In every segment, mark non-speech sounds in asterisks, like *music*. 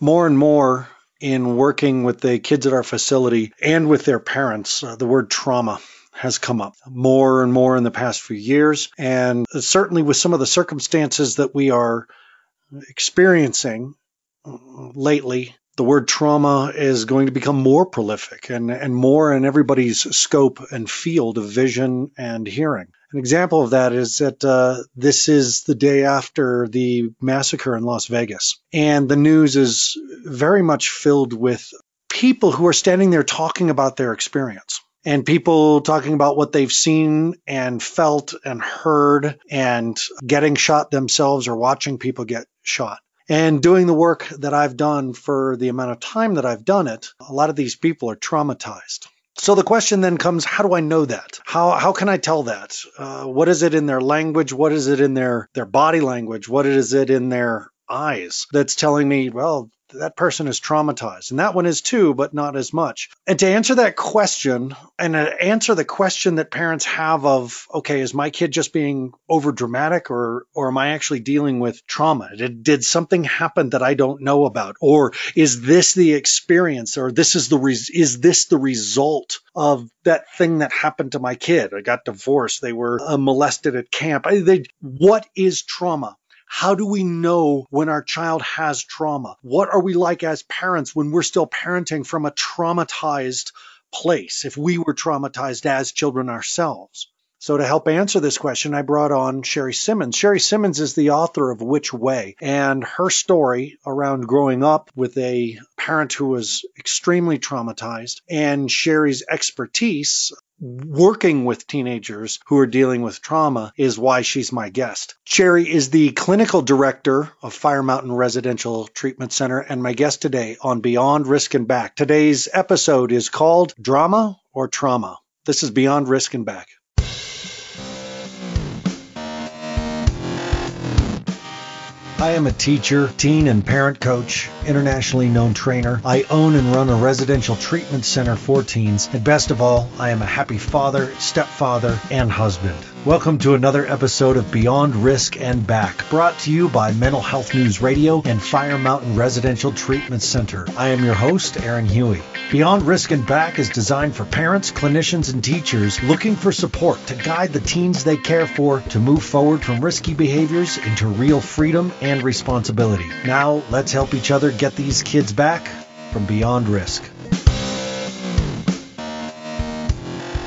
More and more in working with the kids at our facility and with their parents, uh, the word trauma has come up more and more in the past few years. And certainly with some of the circumstances that we are experiencing lately, the word trauma is going to become more prolific and, and more in everybody's scope and field of vision and hearing. An example of that is that uh, this is the day after the massacre in Las Vegas. And the news is very much filled with people who are standing there talking about their experience and people talking about what they've seen and felt and heard and getting shot themselves or watching people get shot. And doing the work that I've done for the amount of time that I've done it, a lot of these people are traumatized. So the question then comes, how do I know that? How, how can I tell that? Uh, what is it in their language? What is it in their, their body language? What is it in their eyes that's telling me, well, that person is traumatized. And that one is too, but not as much. And to answer that question and answer the question that parents have of, okay, is my kid just being over dramatic or, or am I actually dealing with trauma? Did, did something happen that I don't know about? Or is this the experience or this is the, is this the result of that thing that happened to my kid? I got divorced. They were uh, molested at camp. I, they, what is trauma? How do we know when our child has trauma? What are we like as parents when we're still parenting from a traumatized place if we were traumatized as children ourselves? So, to help answer this question, I brought on Shari Simmons. Shari Simmons is the author of Which Way, and her story around growing up with a parent who was extremely traumatized and Shari's expertise working with teenagers who are dealing with trauma is why she's my guest. Shari is the clinical director of Fire Mountain Residential Treatment Center and my guest today on Beyond Risk and Back. Today's episode is called Drama or Trauma. This is Beyond Risk and Back. I am a teacher, teen and parent coach, internationally known trainer. I own and run a residential treatment center for teens. And best of all, I am a happy father, stepfather, and husband. Welcome to another episode of Beyond Risk and Back, brought to you by Mental Health News Radio and Fire Mountain Residential Treatment Center. I am your host, Aaron Huey. Beyond Risk and Back is designed for parents, clinicians, and teachers looking for support to guide the teens they care for to move forward from risky behaviors into real freedom and responsibility. Now, let's help each other get these kids back from beyond risk.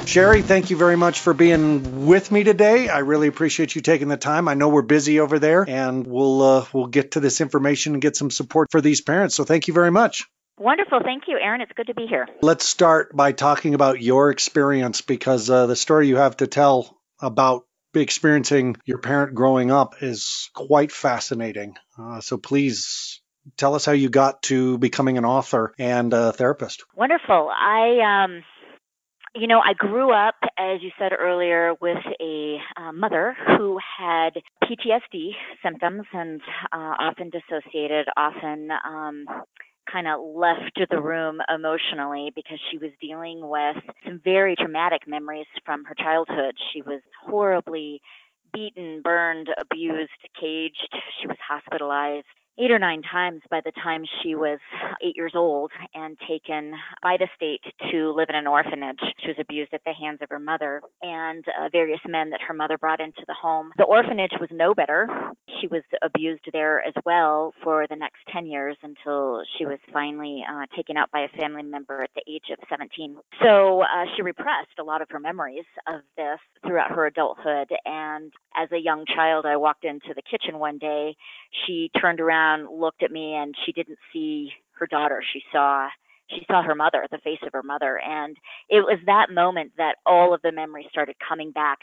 Shari, thank you very much for being with me today. I really appreciate you taking the time. I know we're busy over there, and we'll uh, we'll get to this information and get some support for these parents. So thank you very much. Wonderful. Thank you, Aaron. It's good to be here. Let's start by talking about your experience because uh, the story you have to tell about experiencing your parent growing up is quite fascinating. Uh, so please tell us how you got to becoming an author and a therapist. Wonderful. I um you know, I grew up, as you said earlier, with a uh, mother who had PTSD symptoms and uh, often dissociated, often um, kind of left the room emotionally because she was dealing with some very traumatic memories from her childhood. She was horribly beaten, burned, abused, caged. She was hospitalized eight or nine times by the time she was eight years old and taken by the state to live in an orphanage. She was abused at the hands of her mother and uh, various men that her mother brought into the home. The orphanage was no better. She was abused there as well for the next 10 years until she was finally uh, taken out by a family member at the age of 17. So uh, she repressed a lot of her memories of this throughout her adulthood. And as a young child, I walked into the kitchen one day. She turned around, looked at me, and she didn't see her daughter. She saw she saw her mother, the face of her mother, and it was that moment that all of the memories started coming back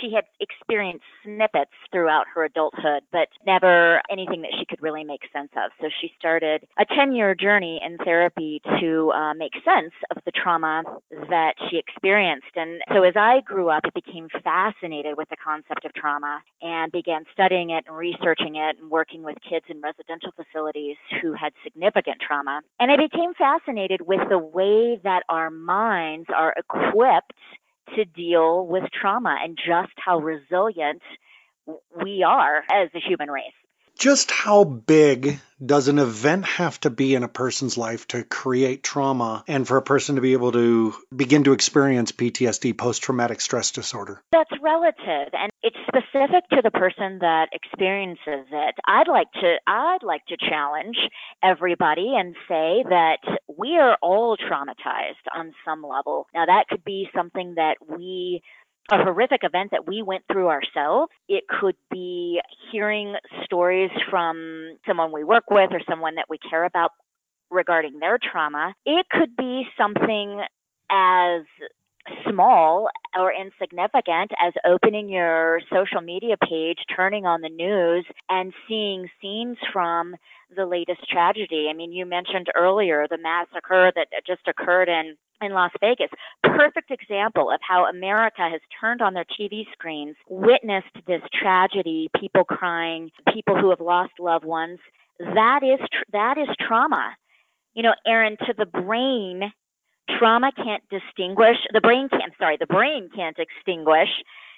she had experienced snippets throughout her adulthood, but never anything that she could really make sense of. So she started a 10 year journey in therapy to uh, make sense of the trauma that she experienced. And so as I grew up, I became fascinated with the concept of trauma and began studying it and researching it and working with kids in residential facilities who had significant trauma. And I became fascinated with the way that our minds are equipped to deal with trauma and just how resilient we are as a human race. Just how big does an event have to be in a person's life to create trauma and for a person to be able to begin to experience PTSD, post traumatic stress disorder? That's relative and it's specific to the person that experiences it. I'd like to I'd like to challenge everybody and say that we are all traumatized on some level. Now that could be something that we a horrific event that we went through ourselves. It could be hearing stories from someone we work with or someone that we care about regarding their trauma. It could be something as small or insignificant as opening your social media page, turning on the news, and seeing scenes from the latest tragedy. I mean, you mentioned earlier the massacre that just occurred in in Las Vegas. Perfect example of how America has turned on their TV screens, witnessed this tragedy, people crying, people who have lost loved ones. That is tr- that is trauma. You know, Aaron, to the brain, trauma can't distinguish. The brain can't. Sorry, the brain can't extinguish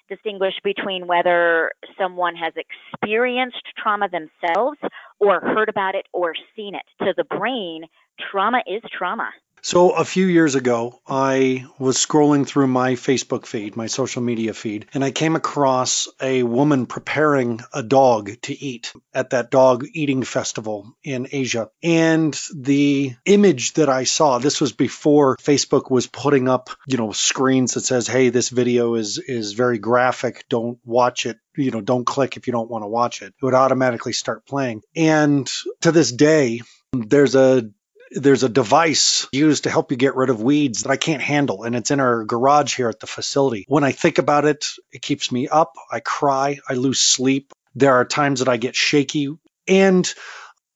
distinguish between whether someone has experienced trauma themselves or heard about it or seen it. To the brain, trauma is trauma. So, a few years ago, I was scrolling through my Facebook feed, my social media feed, and I came across a woman preparing a dog to eat at that dog eating festival in Asia. And the image that I saw, this was before Facebook was putting up, you know, screens that says, "Hey, this video is is very graphic. Don't watch it you know, don't click if you don't want to watch it. It would automatically start playing. And to this day, there's a there's a device used to help you get rid of weeds that I can't handle, and it's in our garage here at the facility. When I think about it, it keeps me up. I cry. I lose sleep. There are times that I get shaky. And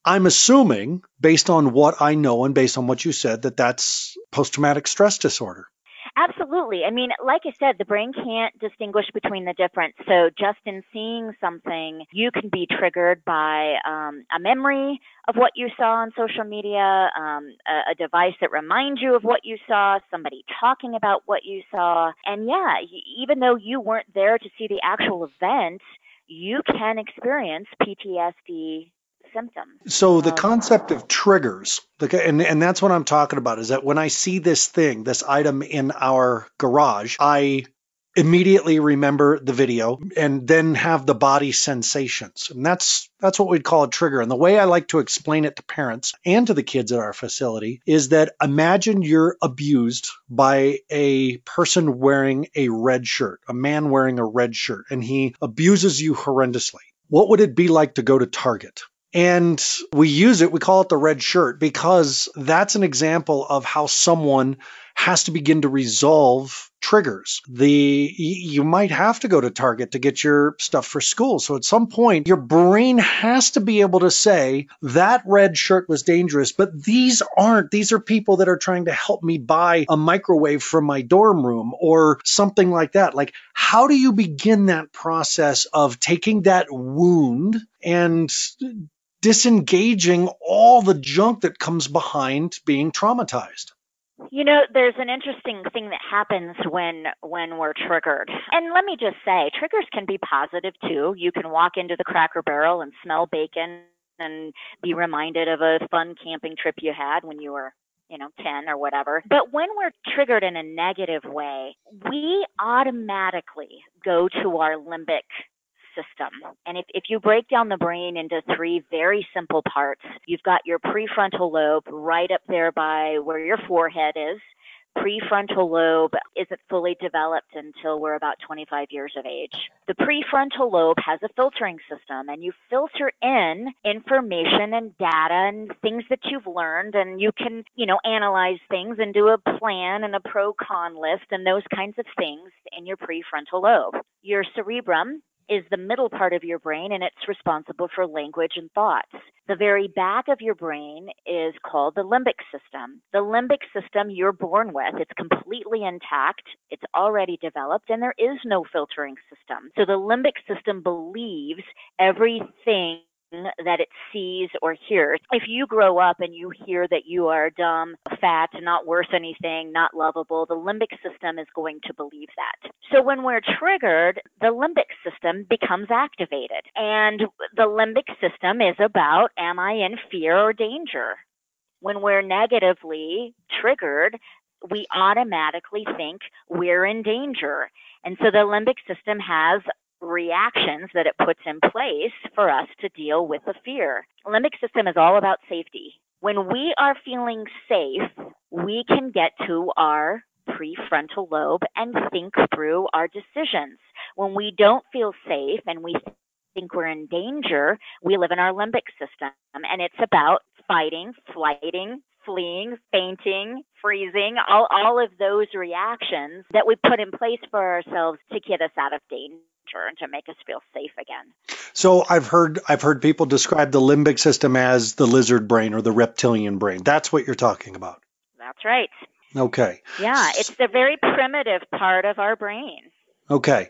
I'm assuming, based on what I know and based on what you said, that that's post traumatic stress disorder. Absolutely. I mean, like I said, the brain can't distinguish between the difference. So just in seeing something, you can be triggered by um, a memory of what you saw on social media, um, a, a device that reminds you of what you saw, somebody talking about what you saw. And yeah, even though you weren't there to see the actual event, you can experience PTSD symptoms. So the concept of uh, triggers, and and that's what I'm talking about, is that when I see this thing, this item in our garage, I immediately remember the video and then have the body sensations. And that's that's what we'd call a trigger. And the way i like to explain it to parents and to the kids at our facility is that imagine you're abused by a person wearing a red shirt a man wearing a red shirt and he abuses you horrendously. What would it be like to go to target and we use it, we call it the red shirt because that's an example of how someone has to begin to resolve triggers. The you might have to go to Target to get your stuff for school. So at some point your brain has to be able to say that red shirt was dangerous, but these aren't. These are people that are trying to help me buy a microwave from my dorm room or something like that. Like how do you begin that process of taking that wound and disengaging all the junk that comes behind being traumatized. You know, there's an interesting thing that happens when when we're triggered. And let me just say, triggers can be positive too. You can walk into the Cracker Barrel and smell bacon and be reminded of a fun camping trip you had when you were you know, 10 or whatever. But when we're triggered in a negative way, we automatically go to our limbic system. And if, if you break down the brain into three very simple parts, you've got your prefrontal lobe right up there by where your forehead is. Prefrontal lobe isn't fully developed until we're about 25 years of age. The prefrontal lobe has a filtering system and you filter in information and data and things that you've learned and you can, you know, analyze things and do a plan and a pro con list and those kinds of things in your prefrontal lobe. Your cerebrum is the middle part of your brain and it's responsible for language and thoughts. The very back of your brain is called the limbic system. The limbic system you're born with, it's completely intact, it's already developed, and there is no filtering system. So the limbic system believes everything that it sees or hears. If you grow up and you hear that you are dumb, fat, not worth anything, not lovable, the limbic system is going to believe that. So when we're triggered, the limbic system becomes activated. And the limbic system is about am I in fear or danger? When we're negatively triggered, we automatically think we're in danger. And so the limbic system has reactions that it puts in place for us to deal with the fear. Limbic system is all about safety. When we are feeling safe, we can get to our prefrontal lobe and think through our decisions. When we don't feel safe and we think we're in danger, we live in our limbic system. And it's about fighting, flighting, fleeing, fainting, freezing, all, all of those reactions that we put in place for ourselves to get us out of danger and to make us feel safe again. So I've heard I've heard people describe the limbic system as the lizard brain or the reptilian brain. That's what you're talking about. That's right. Okay. Yeah, it's the very primitive part of our brain. Okay.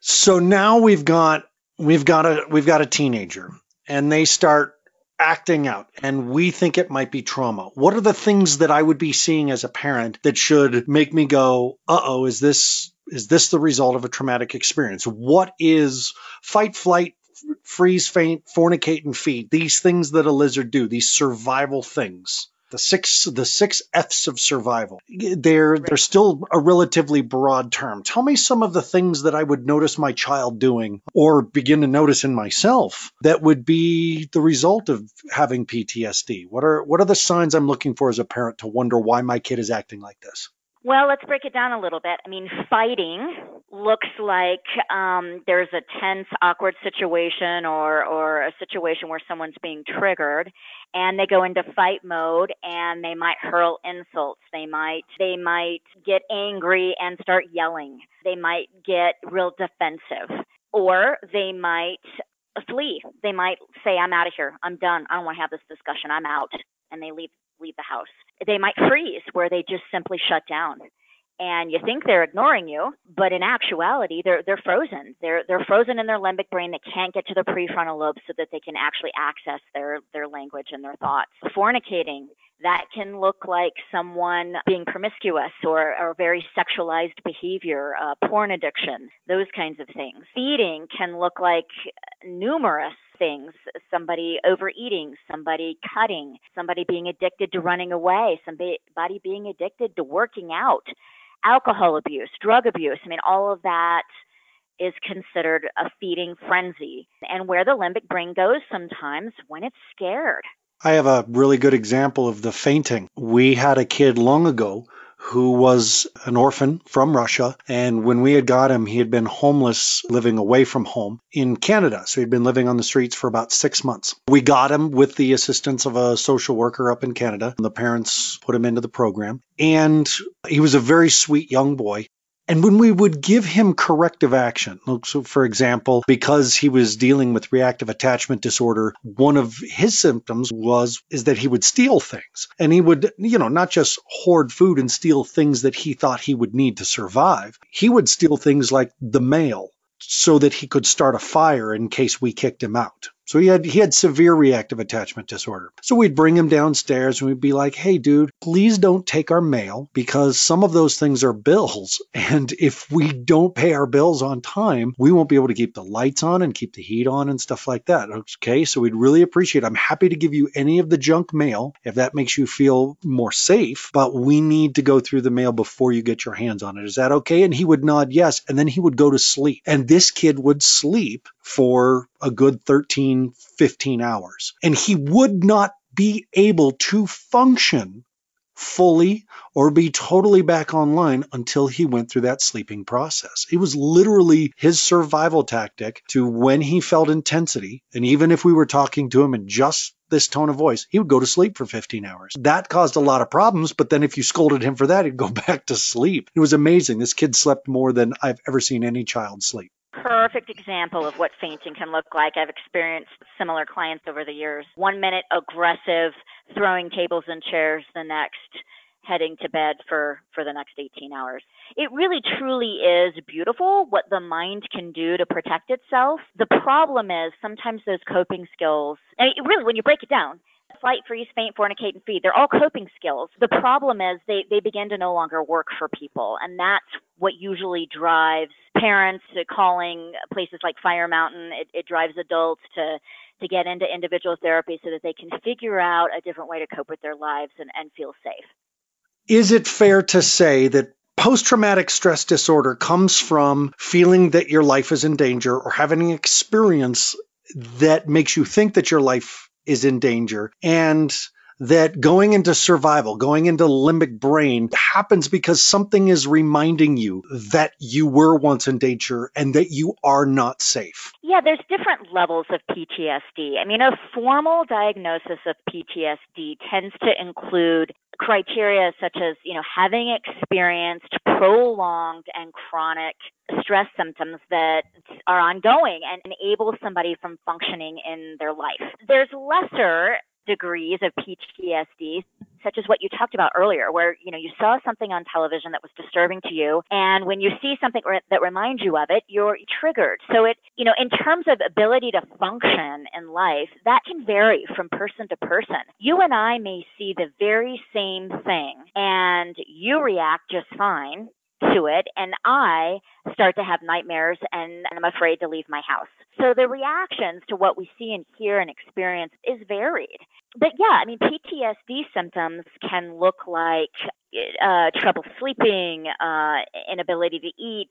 So now we've got we've got a we've got a teenager and they start acting out and we think it might be trauma. What are the things that I would be seeing as a parent that should make me go, "Uh-oh, is this is this the result of a traumatic experience? What is fight, flight, freeze, faint, fornicate, and feed? These things that a lizard do, these survival things the six the six F's of survival. They're they're still a relatively broad term. Tell me some of the things that I would notice my child doing or begin to notice in myself that would be the result of having PTSD. What are what are the signs I'm looking for as a parent to wonder why my kid is acting like this? Well, let's break it down a little bit. I mean, fighting looks like um, there's a tense, awkward situation or, or a situation where someone's being triggered and they go into fight mode and they might hurl insults. They might, they might get angry and start yelling. They might get real defensive or they might flee. They might say, I'm out of here. I'm done. I don't want to have this discussion. I'm out. And they leave leave the house. They might freeze where they just simply shut down. And you think they're ignoring you, but in actuality, they're they're frozen. They're they're frozen in their limbic brain They can't get to the prefrontal lobe so that they can actually access their their language and their thoughts. Fornicating, that can look like someone being promiscuous or, or very sexualized behavior, uh, porn addiction, those kinds of things. Feeding can look like numerous things somebody overeating, somebody cutting, somebody being addicted to running away, somebody being addicted to working out, alcohol abuse, drug abuse. I mean, all of that is considered a feeding frenzy and where the limbic brain goes sometimes when it's scared. I have a really good example of the fainting. We had a kid long ago who was an orphan from Russia. And when we had got him, he had been homeless, living away from home in Canada. So he'd been living on the streets for about six months. We got him with the assistance of a social worker up in Canada. and The parents put him into the program. And he was a very sweet young boy. And when we would give him corrective action, so for example, because he was dealing with reactive attachment disorder, one of his symptoms was is that he would steal things. And he would, you know, not just hoard food and steal things that he thought he would need to survive. He would steal things like the mail so that he could start a fire in case we kicked him out. So he had he had severe reactive attachment disorder. So we'd bring him downstairs and we'd be like, "Hey dude, please don't take our mail because some of those things are bills *laughs* and if we don't pay our bills on time, we won't be able to keep the lights on and keep the heat on and stuff like that." Okay? So we'd really appreciate it. I'm happy to give you any of the junk mail if that makes you feel more safe, but we need to go through the mail before you get your hands on it. Is that okay? And he would nod yes, and then he would go to sleep. And this kid would sleep for a good 13, 15 hours. And he would not be able to function fully or be totally back online until he went through that sleeping process. It was literally his survival tactic to when he felt intensity. And even if we were talking to him in just this tone of voice, he would go to sleep for 15 hours. That caused a lot of problems, but then if you scolded him for that, he'd go *laughs* back to sleep. It was amazing. This kid slept more than I've ever seen any child sleep perfect example of what fainting can look like. I've experienced similar clients over the years. One minute aggressive, throwing tables and chairs, the next heading to bed for for the next 18 hours. It really truly is beautiful what the mind can do to protect itself. The problem is sometimes those coping skills, and really when you break it down, fight, freeze, faint, fornicate, and feed. They're all coping skills. The problem is they, they begin to no longer work for people. And that's what usually drives parents to calling places like Fire Mountain. It, it drives adults to, to get into individual therapy so that they can figure out a different way to cope with their lives and, and feel safe. Is it fair to say that Post traumatic stress disorder comes from feeling that your life is in danger or having an experience that makes you think that your life is in danger. And that going into survival, going into limbic brain happens because something is reminding you that you were once in danger and that you are not safe. Yeah, there's different levels of PTSD. I mean, a formal diagnosis of PTSD tends to include criteria such as, you know, having experienced prolonged and chronic stress symptoms that are ongoing and enable somebody from functioning in their life. There's lesser degrees of PTSD, such as what you talked about earlier, where you know you saw something on television that was disturbing to you, and when you see something re- that reminds you of it, you're triggered. So it, you know, in terms of ability to function in life, that can vary from person to person. You and I may see the very same thing, and you react just fine to it and I start to have nightmares and, and, I'm afraid to leave my house. So the reactions to what we see and hear and experience is varied. But yeah, I mean, PTSD symptoms can look like uh, trouble sleeping, uh, inability to eat,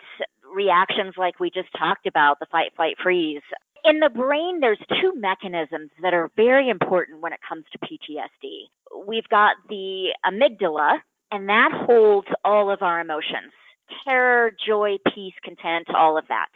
reactions like we just talked about, the fight, flight, freeze. In the brain, there's two mechanisms that are very important when it comes to PTSD. We've got the amygdala, and that holds all of our emotions terror, joy, peace, content, all of that.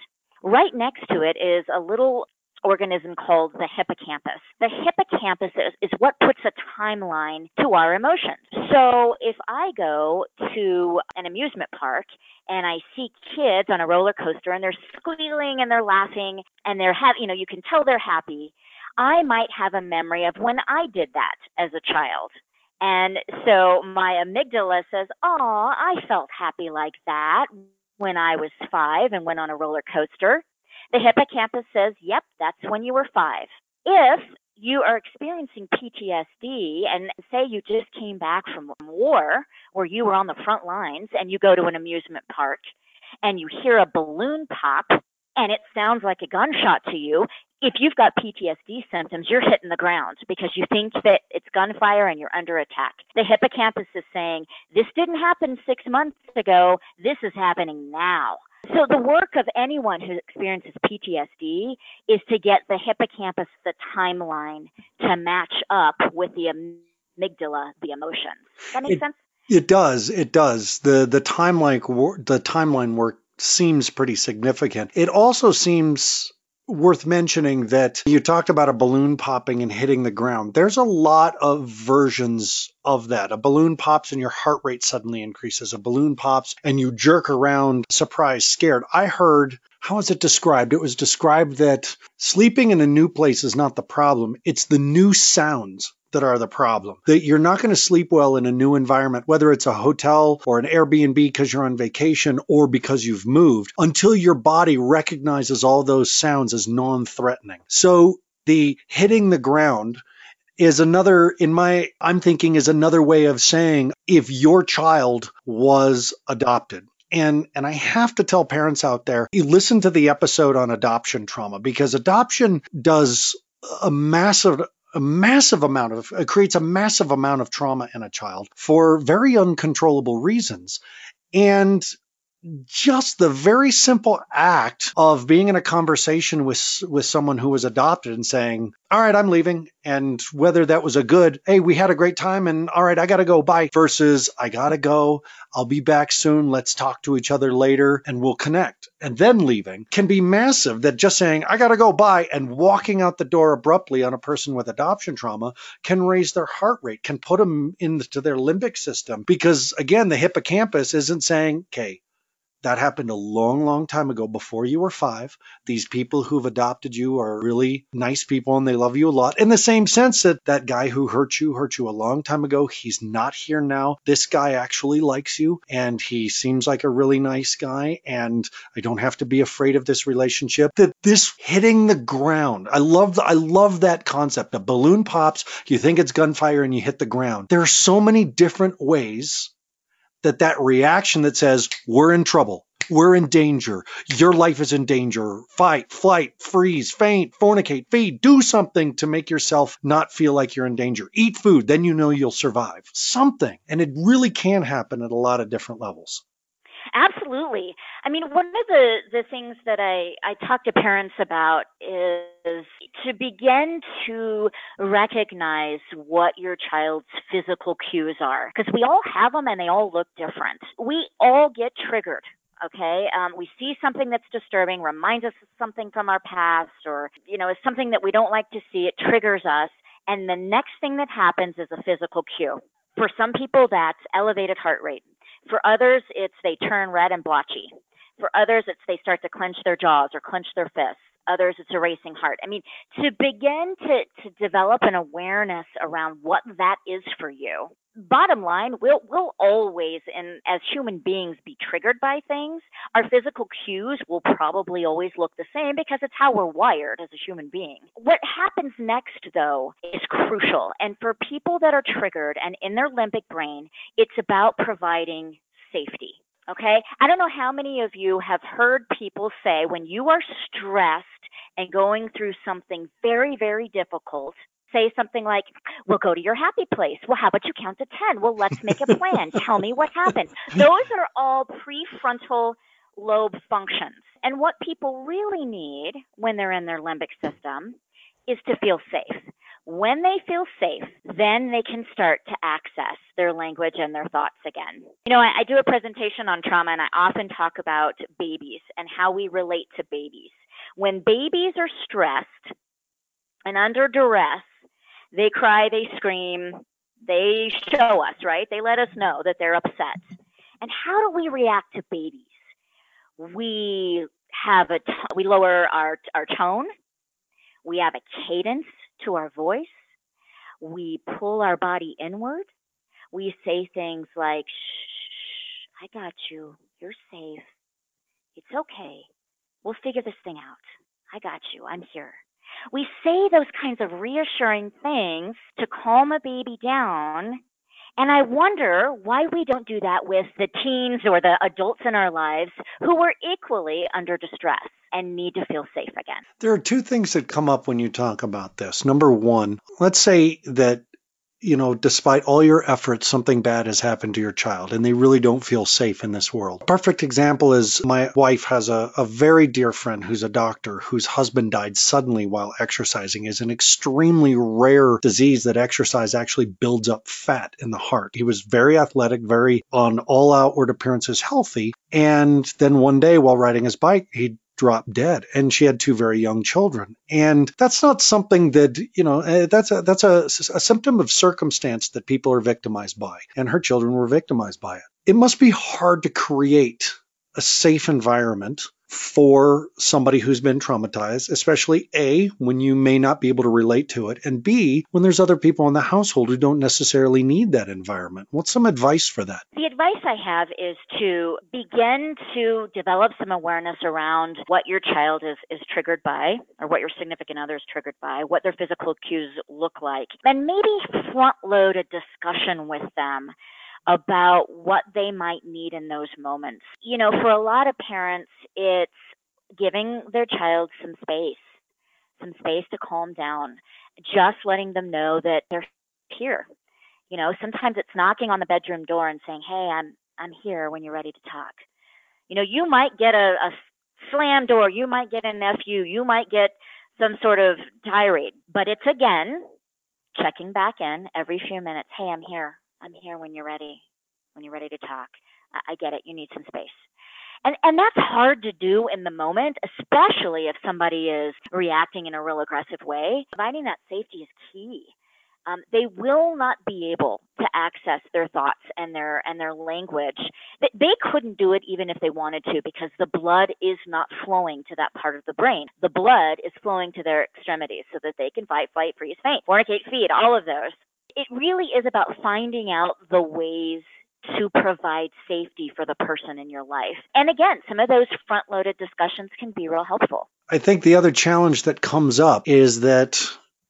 Right next to it is a little organism called the hippocampus. The hippocampus is, is, what puts a timeline to our emotions. So if I go to an amusement park and I see kids on a roller coaster and they're squealing and they're laughing and they're happy, you know, you can tell they're happy. I might have a memory of when I did that as a child. And so my amygdala says, Oh, I felt happy like that when I was five and went on a roller coaster. The hippocampus says, Yep, that's when you were five. If you are experiencing PTSD and say you just came back from war where you were on the front lines and you go to an amusement park and you hear a balloon pop and it sounds like a gunshot to you, if you've got PTSD symptoms, you're hitting the ground because you think that it's gunfire and you're under attack. The hippocampus is saying, this didn't happen six months ago, this is happening now. So the work of anyone who experiences PTSD is to get the hippocampus, the timeline, to match up with the amygdala, the emotions. That makes it, sense? It does. It does. The the timeline the timeline work seems pretty significant. It also seems worth mentioning that you talked about a balloon popping and hitting the ground. There's a lot of versions of that. A balloon pops and your heart rate suddenly increases. A balloon pops and you jerk around, surprised, scared. I heard, how was it described? It was described that sleeping in a new place is not the problem. It's the new sounds that are the problem. That you're not going to sleep well in a new environment, whether it's a hotel or an Airbnb because you're on vacation or because you've moved, until your body recognizes all those sounds as non threatening. So the hitting the ground is another in my I'm thinking is another way of saying if your child was adopted and and I have to tell parents out there, you listen to the episode on adoption trauma because adoption does a massive a massive amount of it creates a massive amount of trauma in a child for very uncontrollable reasons. And just the very simple act of being in a conversation with with someone who was adopted and saying, "All right, I'm leaving," and whether that was a good, "Hey, we had a great time," and "All right, I got to go, bye," versus "I got to go, I'll be back soon, let's talk to each other later, and we'll connect," and then leaving can be massive. That just saying, "I got to go, bye," and walking out the door abruptly on a person with adoption trauma can raise their heart rate, can put them into their limbic system because again, the hippocampus isn't saying, "Okay." That happened a long, long time ago before you were five. These people who've adopted you are really nice people and they love you a lot. In the same sense that that guy who hurt you hurt you a long time ago. He's not here now. This guy actually likes you and he seems like a really nice guy. And I don't have to be afraid of this relationship. That this hitting the ground. I love, I love that concept. A balloon pops, you think it's gunfire and you hit the ground. There are so many different ways that that reaction that says we're in trouble. We're in danger. Your life is in danger. Fight flight freeze faint fornicate feed. Do something to make yourself not feel like you're in danger. Eat food. Then you know you'll survive. Something. And it really can happen at a lot of different levels Absolutely. I mean, one of the, the things that I, I talk to parents about is to begin to recognize what your child's physical cues are. Because we all have them and they all look different. We all get triggered okay um, we see something that's disturbing reminds us of something from our past or you know is something that we don't like to see it triggers us and the next thing that happens is a physical cue for some people that's elevated heart rate for others, it's they turn red and blotchy. For others, it's they start to clench their jaws or clench their fists. Others, it's a racing heart. I mean, to begin to, to develop an awareness around what that is for you. Bottom line, we'll, we'll always, and as human beings, be triggered by things. Our physical cues will probably always look the same because it's how we're wired as a human being. What happens next, though, is crucial. And for people that are triggered and in their limbic brain, it's about providing safety. Okay. I don't know how many of you have heard people say when you are stressed and going through something very, very difficult, say something like, We'll go to your happy place. Well, how about you count to 10? Well, let's make a plan. *laughs* Tell me what happened. Those are all prefrontal lobe functions. And what people really need when they're in their limbic system is to feel safe. When they feel safe, then they can start to access their language and their thoughts again. You know, I, I do a presentation on trauma and I often talk about babies and how we relate to babies. When babies are stressed and under duress, they cry, they scream, they show us, right? They let us know that they're upset. And how do we react to babies? We have a t- we lower our our tone. We have a cadence to our voice. We pull our body inward. We say things like, shh, I got you. You're safe. It's okay. We'll figure this thing out. I got you. I'm here. We say those kinds of reassuring things to calm a baby down and I wonder why we don't do that with the teens or the adults in our lives who are equally under distress and need to feel safe again. There are two things that come up when you talk about this. Number one, let's say that you know, despite all your efforts, something bad has happened to your child and they really don't feel safe in this world. Perfect example is my wife has a, a very dear friend who's a doctor whose husband died suddenly while exercising is an extremely rare disease that exercise actually builds up fat in the heart. He was very athletic, very on all outward appearances healthy. And then one day while riding his bike, he dropped dead. And she had two very young children. And that's not something that you know eh, that's a that's a, a symptom of circumstance that people are victimized by. And her children were victimized by it. It must be hard to create a safe environment for somebody who's been traumatized, especially A, when you may not be able to relate to it, and B, when there's other people in the household who don't necessarily need that environment. What's some advice for that? The advice I have is to begin to develop some awareness around what your child is, is triggered by, or what your significant other is triggered by, what their physical cues look like, and maybe front load a discussion with them about what they might need in those moments. You know, for a lot of parents, it's giving their child some space, some space to calm down, just letting them know that they're here. You know, sometimes it's knocking on the bedroom door and saying, "Hey, I'm I'm here when you're ready to talk." You know, you might get a, a slam door, you might get an nephew, you might get some sort of tirade, but it's again checking back in every few minutes. Hey, I'm here. I'm here when you're ready, when you're ready to talk. I, I get it. You need some space. And, and that's hard to do in the moment, especially if somebody is reacting in a real aggressive way. Providing that safety is key. Um, they will not be able to access their thoughts and their and their language. They couldn't do it even if they wanted to because the blood is not flowing to that part of the brain. The blood is flowing to their extremities so that they can fight, flight, freeze, faint, fornicate, feed, all of those. It really is about finding out the ways to provide safety for the person in your life. And again, some of those front loaded discussions can be real helpful. I think the other challenge that comes up is that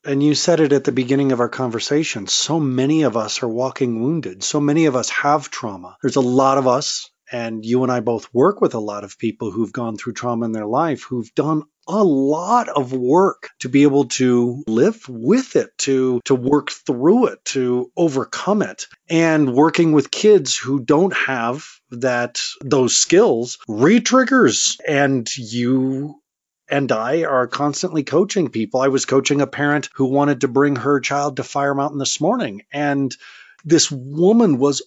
and you said it at the beginning of our conversation. So many of us are walking wounded. So many of us have trauma. There's a lot of us, and you and I both work with a lot of people who've gone through trauma in their life who've done a lot of work to be able to live with it, to, to work through it, to overcome it. And working with kids who don't have that, those skills re-triggers and you and I are constantly coaching people. I was coaching a parent who wanted to bring her child to Fire Mountain this morning and this woman was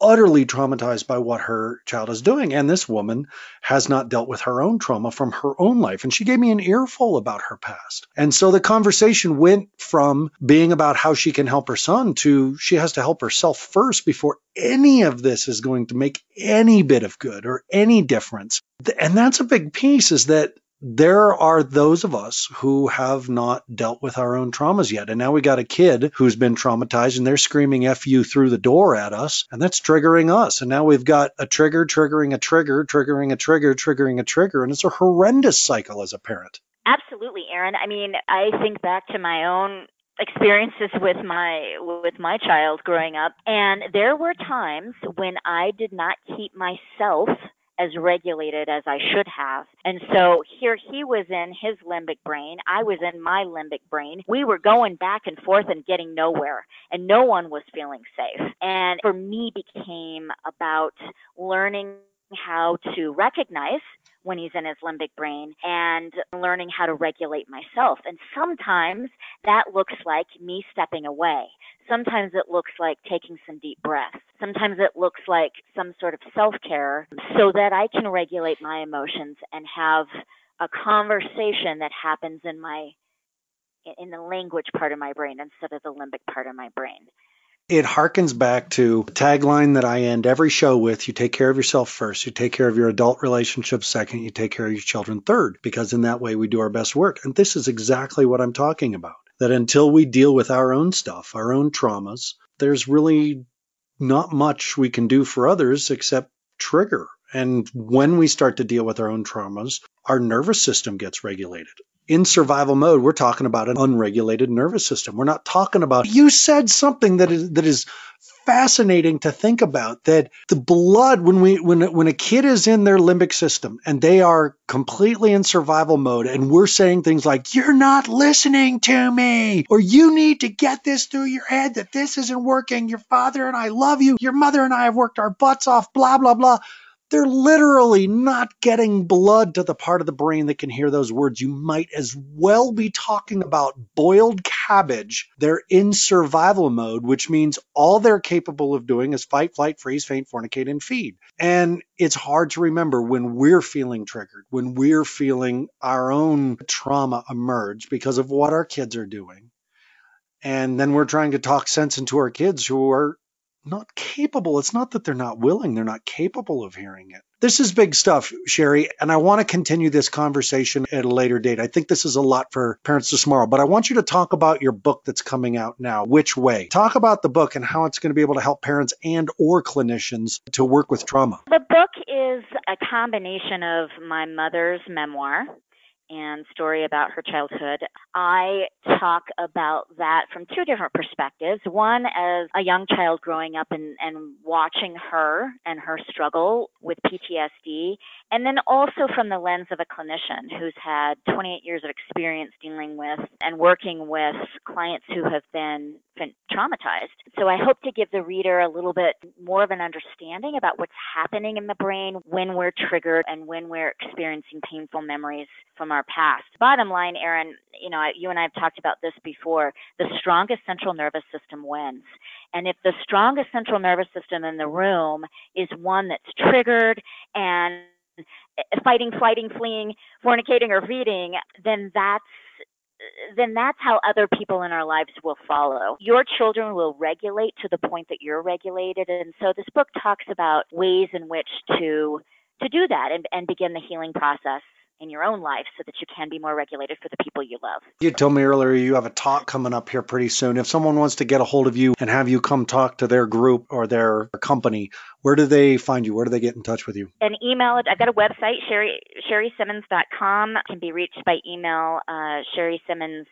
utterly traumatized by what her child is doing. And this woman has not dealt with her own trauma from her own life. And she gave me an earful about her past. And so the conversation went from being about how she can help her son to she has to help herself first before any of this is going to make any bit of good or any difference. And that's a big piece is that there are those of us who have not dealt with our own traumas yet. And now we got a kid who's been traumatized and they're screaming F you through the door at us, and that's triggering us. And now we've got a trigger triggering a trigger, triggering a trigger, triggering a trigger. And it's a horrendous cycle as a parent. Absolutely, Aaron. I mean, I think back to my own experiences with my with my child growing up and there were times when I did not keep myself as regulated as I should have. And so here he was in his limbic brain, I was in my limbic brain. We were going back and forth and getting nowhere, and no one was feeling safe. And for me became about learning how to recognize when he's in his limbic brain and learning how to regulate myself. And sometimes that looks like me stepping away. Sometimes it looks like taking some deep breaths. Sometimes it looks like some sort of self care so that I can regulate my emotions and have a conversation that happens in my in the language part of my brain instead of the limbic part of my brain. It harkens back to a tagline that I end every show with you take care of yourself first, you take care of your adult relationships second, you take care of your children third, because in that way we do our best work. And this is exactly what I'm talking about that until we deal with our own stuff, our own traumas, there's really not much we can do for others except trigger. And when we start to deal with our own traumas, our nervous system gets regulated. In survival mode, we're talking about an unregulated nervous system. We're not talking about, you said something that is, that is fascinating to think about that the blood when we when when a kid is in their limbic system and they are completely in survival mode and we're saying things like you're not listening to me or you need to get this through your head that this isn't working. Your father and I love you. Your mother and I have worked our butts off blah blah blah they're literally not getting blood to the part of the brain that can hear those words. You might as well be talking about boiled cabbage. They're in survival mode, which means all they're capable of doing is fight, flight, freeze, faint, fornicate, and feed. And it's hard to remember when we're feeling triggered, when we're feeling our own trauma emerge because of what our kids are doing. And then we're trying to talk sense into our kids who are not capable. It's not that they're not willing, they're not capable of hearing it. This is big stuff, Shari, and I want to continue this conversation at a later date. I think this is a lot for Parents to Tomorrow, but I want you to talk about your book that's coming out now, Which Way. Talk about the book and how it's going to be able to help parents and or clinicians to work with trauma. The book is a combination of my mother's memoir, and story about her childhood. I talk about that from two different perspectives. One, as a young child growing up and, and watching her and her struggle with PTSD, and then also from the lens of a clinician who's had 28 years of experience dealing with and working with clients who have been, traumatized. So I hope to give the reader a little bit more of an understanding about what's happening in the brain when we're triggered and when we're experiencing painful memories from our past. Bottom line, Aaron, you know, you and I have talked about this before. The strongest central nervous system wins. And if the strongest central nervous system in the room is one that's triggered and *laughs* fighting, flighting, fleeing, fornicating, or feeding, then that's then that's how other people in our lives will follow. Your children will regulate to the point that you're regulated. And so this book talks about ways in which to to do that and, and begin the healing process in your own life so that you can be more regulated for the people you love. You told me earlier you have a talk coming up here pretty soon. If someone wants to get a hold of you and have you come talk to their group or their company, where do they find you? Where do they get in touch with you? An email. I've got a website, Shari, ShariSimmons.com. Can be reached by email, uh, Shari Simmons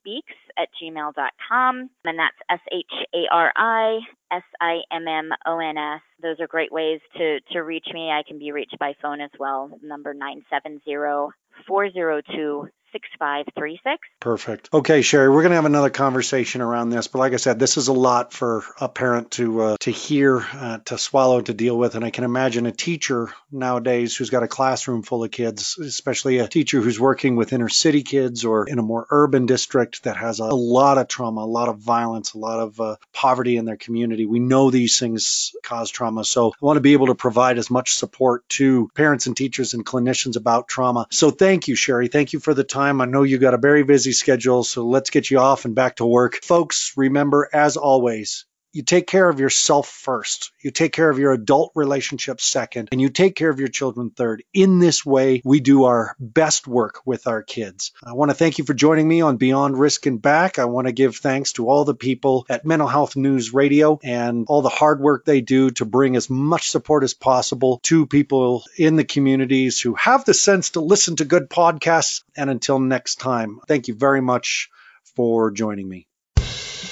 speaks at gmail.com. And that's S H A R I S I M M O N S. Those are great ways to, to reach me. I can be reached by phone as well, number 970 402 6536. Perfect. Okay, Shari, we're going to have another conversation around this, but like I said, this is a lot for a parent to uh, to hear, uh, to swallow, to deal with, and I can imagine a teacher nowadays who's got a classroom full of kids, especially a teacher who's working with inner city kids or in a more urban district that has a, a lot of trauma, a lot of violence, a lot of uh, poverty in their community. We know these things cause trauma, so I want to be able to provide as much support to parents and teachers and clinicians about trauma. So thank you, Shari. Thank you for the time time. I know you got a very busy schedule, so let's get you off and back to work. Folks, remember, as always, you take care of yourself first. You take care of your adult relationships second, and you take care of your children third. In this way, we do our best work with our kids. I want to thank you for joining me on Beyond Risk and Back. I want to give thanks to all the people at Mental Health News Radio and all the hard work they do to bring as much support as possible to people in the communities who have the sense to listen to good podcasts. And until next time, thank you very much for joining me.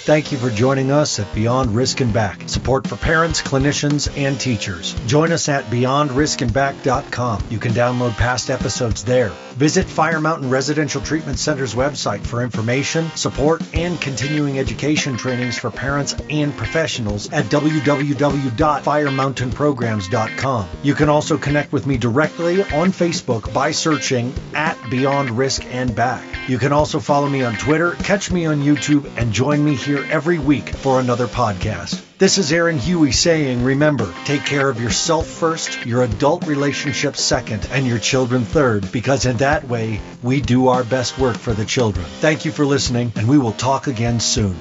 Thank you for joining us at Beyond Risk and Back. Support for parents, clinicians, and teachers. Join us at beyondriskandback.com. You can download past episodes there. Visit Fire Mountain Residential Treatment Center's website for information, support, and continuing education trainings for parents and professionals at www.firemountainprograms.com. You can also connect with me directly on Facebook by searching at Beyond Risk and Back. You can also follow me on Twitter, catch me on YouTube, and join me here every week for another podcast. This is Aaron Huey saying, remember, take care of yourself first, your adult relationships second, and your children third, because in that way, we do our best work for the children. Thank you for listening, and we will talk again soon.